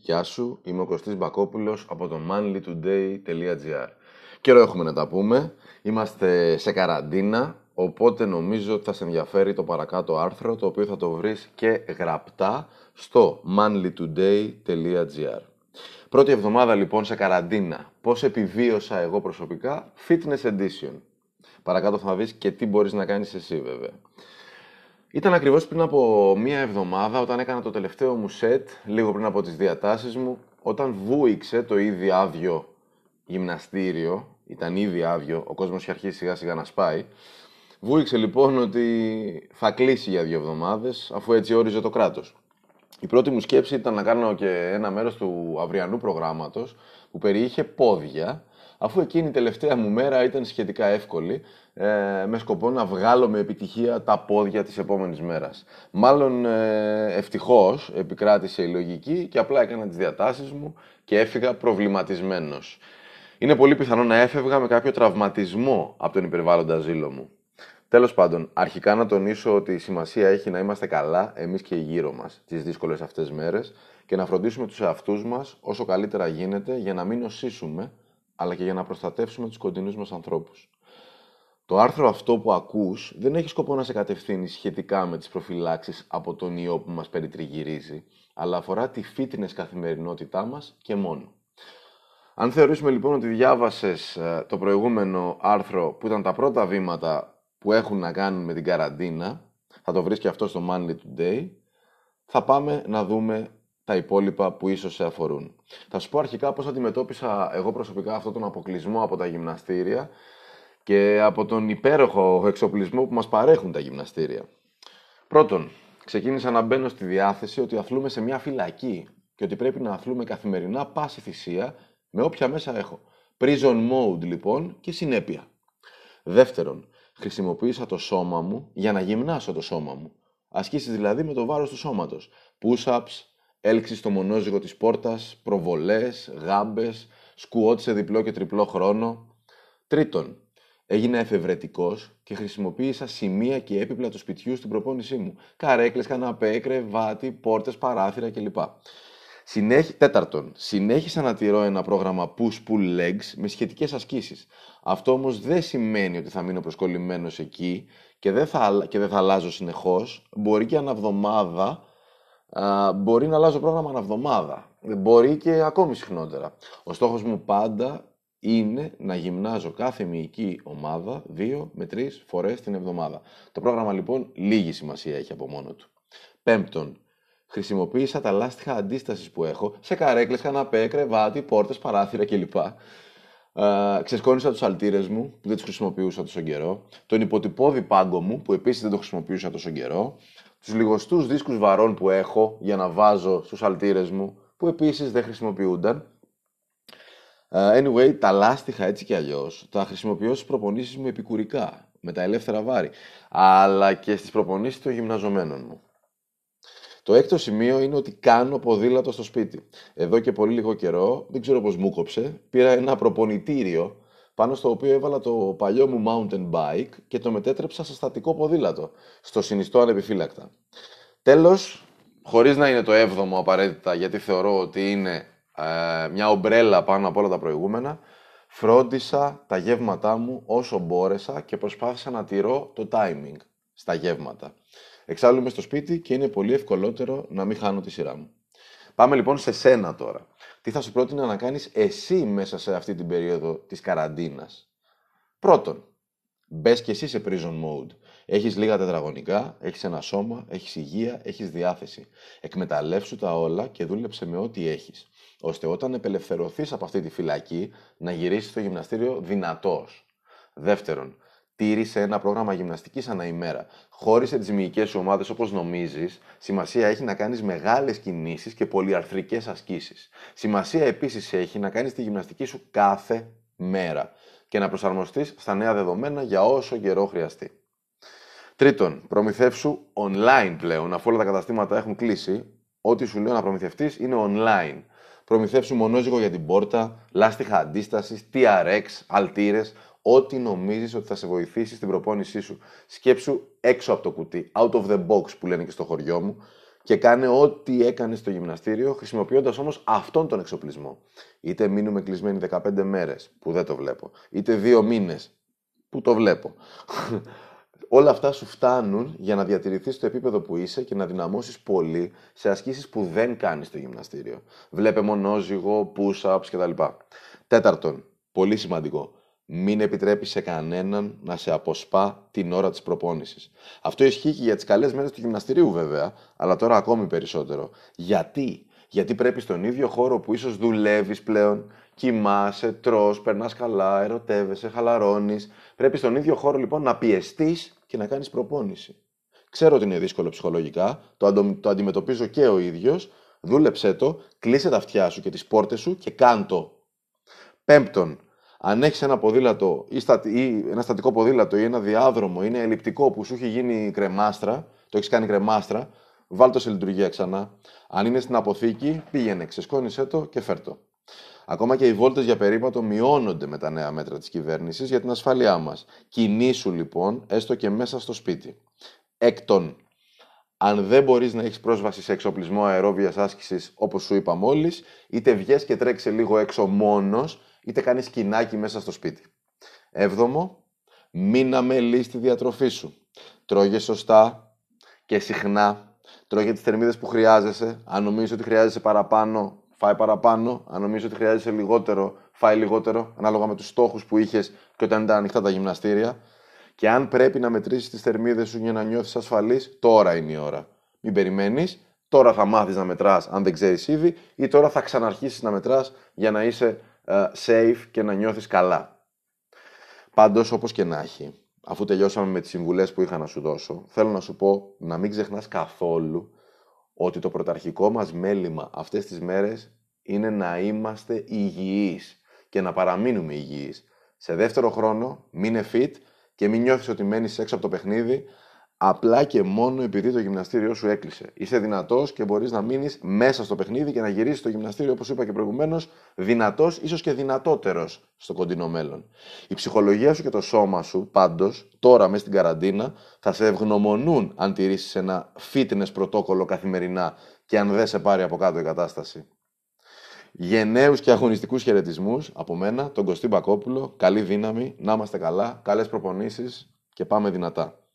Γεια σου, είμαι ο Κωστής Μπακόπουλος από το manlytoday.gr Καιρό έχουμε να τα πούμε, είμαστε σε καραντίνα, οπότε νομίζω ότι θα σε ενδιαφέρει το παρακάτω άρθρο, το οποίο θα το βρεις και γραπτά στο manlytoday.gr Πρώτη εβδομάδα λοιπόν σε καραντίνα, πώς επιβίωσα εγώ προσωπικά, fitness edition. Παρακάτω θα δεις και τι μπορείς να κάνεις εσύ βέβαια. Ήταν ακριβώς πριν από μία εβδομάδα όταν έκανα το τελευταίο μου σετ, λίγο πριν από τις διατάσεις μου, όταν βούηξε το ήδη άδειο γυμναστήριο, ήταν ήδη άδειο, ο κόσμος είχε αρχίσει σιγά σιγά να σπάει, βούηξε λοιπόν ότι θα κλείσει για δύο εβδομάδες, αφού έτσι όριζε το κράτος. Η πρώτη μου σκέψη ήταν να κάνω και ένα μέρος του αυριανού προγράμματος που περιείχε πόδια, αφού εκείνη η τελευταία μου μέρα ήταν σχετικά εύκολη, ε, με σκοπό να βγάλω με επιτυχία τα πόδια της επόμενης μέρας. Μάλλον ε, ευτυχώς επικράτησε η λογική και απλά έκανα τις διατάσεις μου και έφυγα προβληματισμένος. Είναι πολύ πιθανό να έφευγα με κάποιο τραυματισμό από τον υπερβάλλοντα ζήλο μου. Τέλος πάντων, αρχικά να τονίσω ότι η σημασία έχει να είμαστε καλά εμείς και οι γύρω μας τις δύσκολες αυτές μέρες και να φροντίσουμε τους εαυτούς μας όσο καλύτερα γίνεται για να μην νοσήσουμε αλλά και για να προστατεύσουμε τους κοντινούς μας ανθρώπους. Το άρθρο αυτό που ακούς δεν έχει σκοπό να σε κατευθύνει σχετικά με τις προφυλάξεις από τον ιό που μας περιτριγυρίζει, αλλά αφορά τη fitness καθημερινότητά μας και μόνο. Αν θεωρήσουμε λοιπόν ότι διάβασες ε, το προηγούμενο άρθρο που ήταν τα πρώτα βήματα που έχουν να κάνουν με την καραντίνα, θα το βρεις και αυτό στο Manly Today, θα πάμε να δούμε τα υπόλοιπα που ίσως σε αφορούν. Θα σου πω αρχικά πώς αντιμετώπισα εγώ προσωπικά αυτόν τον αποκλεισμό από τα γυμναστήρια και από τον υπέροχο εξοπλισμό που μας παρέχουν τα γυμναστήρια. Πρώτον, ξεκίνησα να μπαίνω στη διάθεση ότι αθλούμε σε μια φυλακή και ότι πρέπει να αθλούμε καθημερινά πάση θυσία με όποια μέσα έχω. Prison mode λοιπόν και συνέπεια. Δεύτερον, χρησιμοποίησα το σώμα μου για να γυμνάσω το σώμα μου. Ασκήσεις δηλαδή με το βάρος του σώματος. Push-ups, έλξη στο μονόζυγο της πόρτας, προβολές, γάμπες, σκουότ σε διπλό και τριπλό χρόνο. Τρίτον, Έγινα εφευρετικός και χρησιμοποίησα σημεία και έπιπλα του σπιτιού στην προπόνησή μου. Καρέκλες, καναπέ, κρεβάτι, πόρτες, παράθυρα κλπ. Συνέχι... Τέταρτον, συνέχισα να τηρώ ένα πρόγραμμα push-pull legs με σχετικές ασκήσεις. Αυτό όμως δεν σημαίνει ότι θα μείνω προσκολλημένος εκεί και δεν θα, και δεν θα αλλάζω συνεχώς. Μπορεί και αναβδομάδα, α, μπορεί να αλλάζω πρόγραμμα αναβδομάδα. Μπορεί και ακόμη συχνότερα. Ο στόχος μου πάντα είναι να γυμνάζω κάθε μυϊκή ομάδα δύο με τρεις φορές την εβδομάδα. Το πρόγραμμα λοιπόν λίγη σημασία έχει από μόνο του. Πέμπτον, χρησιμοποίησα τα λάστιχα αντίστασης που έχω σε καρέκλες, καναπέ, κρεβάτι, πόρτες, παράθυρα κλπ. Uh, ξεσκόνησα τους αλτήρες μου που δεν τους χρησιμοποιούσα τόσο καιρό. Τον υποτυπώδη πάγκο μου που επίσης δεν το χρησιμοποιούσα τόσο καιρό. Τους λιγοστούς δίσκους βαρών που έχω για να βάζω στους αλτήρες μου που επίσης δεν χρησιμοποιούνταν anyway, τα λάστιχα έτσι κι αλλιώς τα χρησιμοποιώ στις προπονήσεις μου επικουρικά, με τα ελεύθερα βάρη, αλλά και στις προπονήσεις των γυμναζομένων μου. Το έκτο σημείο είναι ότι κάνω ποδήλατο στο σπίτι. Εδώ και πολύ λίγο καιρό, δεν ξέρω πώς μου κόψε, πήρα ένα προπονητήριο πάνω στο οποίο έβαλα το παλιό μου mountain bike και το μετέτρεψα σε στατικό ποδήλατο, στο συνιστό ανεπιφύλακτα. Τέλος, χωρίς να είναι το έβδομο απαραίτητα, γιατί θεωρώ ότι είναι ε, μια ομπρέλα πάνω από όλα τα προηγούμενα, φρόντισα τα γεύματά μου όσο μπόρεσα και προσπάθησα να τηρώ το timing στα γεύματα. Εξάλλου είμαι στο σπίτι και είναι πολύ ευκολότερο να μην χάνω τη σειρά μου. Πάμε λοιπόν σε σένα τώρα. Τι θα σου πρότεινα να κάνεις εσύ μέσα σε αυτή την περίοδο της καραντίνας; Πρώτον, μπες και εσύ σε prison mode. Έχεις λίγα τετραγωνικά, έχεις ένα σώμα, έχεις υγεία, έχεις διάθεση. Εκμεταλλεύσου τα όλα και δούλεψε με ό,τι έχεις ώστε όταν επελευθερωθείς από αυτή τη φυλακή να γυρίσεις στο γυμναστήριο δυνατός. Δεύτερον, τήρησε ένα πρόγραμμα γυμναστικής ανά ημέρα. Χώρισε τις μυϊκές σου ομάδες όπως νομίζεις. Σημασία έχει να κάνεις μεγάλες κινήσεις και πολυαρθρικές ασκήσεις. Σημασία επίσης έχει να κάνεις τη γυμναστική σου κάθε μέρα και να προσαρμοστείς στα νέα δεδομένα για όσο καιρό χρειαστεί. Τρίτον, προμηθεύσου online πλέον, αφού όλα τα καταστήματα έχουν κλείσει, ό,τι σου λέω να προμηθευτείς είναι online προμηθεύσου μονόζυγο για την πόρτα, λάστιχα αντίστασης, TRX, αλτήρες, ό,τι νομίζεις ότι θα σε βοηθήσει στην προπόνησή σου. Σκέψου έξω από το κουτί, out of the box που λένε και στο χωριό μου, και κάνε ό,τι έκανες στο γυμναστήριο, χρησιμοποιώντας όμως αυτόν τον εξοπλισμό. Είτε μείνουμε κλεισμένοι 15 μέρες, που δεν το βλέπω, είτε δύο μήνες, που το βλέπω. Όλα αυτά σου φτάνουν για να διατηρηθείς στο επίπεδο που είσαι και να δυναμώσεις πολύ σε ασκήσεις που δεν κάνεις στο γυμναστήριο. Βλέπε μονόζυγο, push-ups κτλ. Τέταρτον, πολύ σημαντικό, μην επιτρέπει σε κανέναν να σε αποσπά την ώρα της προπόνησης. Αυτό ισχύει και για τις καλές μέρες του γυμναστηρίου, βέβαια, αλλά τώρα ακόμη περισσότερο. Γιατί; Γιατί πρέπει στον ίδιο χώρο που ίσως δουλεύεις πλέον, κοιμάσαι, τρώ, περνάς καλά, ερωτεύεσαι, χαλαρώνεις. Πρέπει στον ίδιο χώρο λοιπόν να πιεστείς και να κάνεις προπόνηση. Ξέρω ότι είναι δύσκολο ψυχολογικά, το, το αντιμετωπίζω και ο ίδιος. Δούλεψέ το, κλείσε τα αυτιά σου και τις πόρτες σου και κάντο. Πέμπτον, αν έχεις ένα ποδήλατο ή, στα, ή ένα στατικό ποδήλατο ή ένα διάδρομο, είναι ελλειπτικό που σου έχει γίνει κρεμάστρα, το έχεις κάνει κρεμάστρα, βάλ σε λειτουργία ξανά. Αν είναι στην αποθήκη, πήγαινε, ξεσκόνησέ το και φέρτο. Ακόμα και οι βόλτες για περίπατο μειώνονται με τα νέα μέτρα της κυβέρνησης για την ασφάλειά μας. Κινήσου λοιπόν, έστω και μέσα στο σπίτι. Έκτον, αν δεν μπορείς να έχεις πρόσβαση σε εξοπλισμό αερόβιας άσκησης όπως σου είπα μόλις, είτε βγες και τρέξε λίγο έξω μόνος, είτε κάνεις σκηνάκι μέσα στο σπίτι. Έβδομο, μην αμελείς τη διατροφή σου. Τρώγες σωστά και συχνά. Τρώγε τις θερμίδες που χρειάζεσαι. Αν νομίζεις ότι χρειάζεσαι παραπάνω, φάει παραπάνω. Αν νομίζεις ότι χρειάζεσαι λιγότερο, φάει λιγότερο, ανάλογα με τους στόχους που είχες και όταν ήταν ανοιχτά τα γυμναστήρια. Και αν πρέπει να μετρήσεις τις θερμίδες σου για να νιώθεις ασφαλής, τώρα είναι η ώρα. Μην περιμένεις, τώρα θα μάθεις να μετράς αν δεν ξέρεις ήδη ή τώρα θα ξαναρχίσεις να μετράς για να είσαι ε, safe και να νιώθεις καλά. Πάντως, όπως και να έχει, αφού τελειώσαμε με τις συμβουλές που είχα να σου δώσω, θέλω να σου πω να μην ξεχνάς καθόλου ότι το πρωταρχικό μας μέλημα αυτές τις μέρες είναι να είμαστε υγιείς και να παραμείνουμε υγιείς. Σε δεύτερο χρόνο, μείνε fit και μην νιώθεις ότι μένεις έξω από το παιχνίδι, απλά και μόνο επειδή το γυμναστήριό σου έκλεισε. Είσαι δυνατός και μπορείς να μείνεις μέσα στο παιχνίδι και να γυρίσεις το γυμναστήριο, όπως είπα και προηγουμένως, δυνατός, ίσως και δυνατότερος στο κοντινό μέλλον. Η ψυχολογία σου και το σώμα σου, πάντως, τώρα μέσα στην καραντίνα, θα σε ευγνωμονούν αν τηρήσεις ένα fitness πρωτόκολλο καθημερινά και αν δεν σε πάρει από κάτω η κατάσταση. Γενναίους και αγωνιστικούς χαιρετισμούς από μένα, τον Κωστή Μπακόπουλο. Καλή δύναμη, να είμαστε καλά, καλές προπονήσεις και πάμε δυνατά.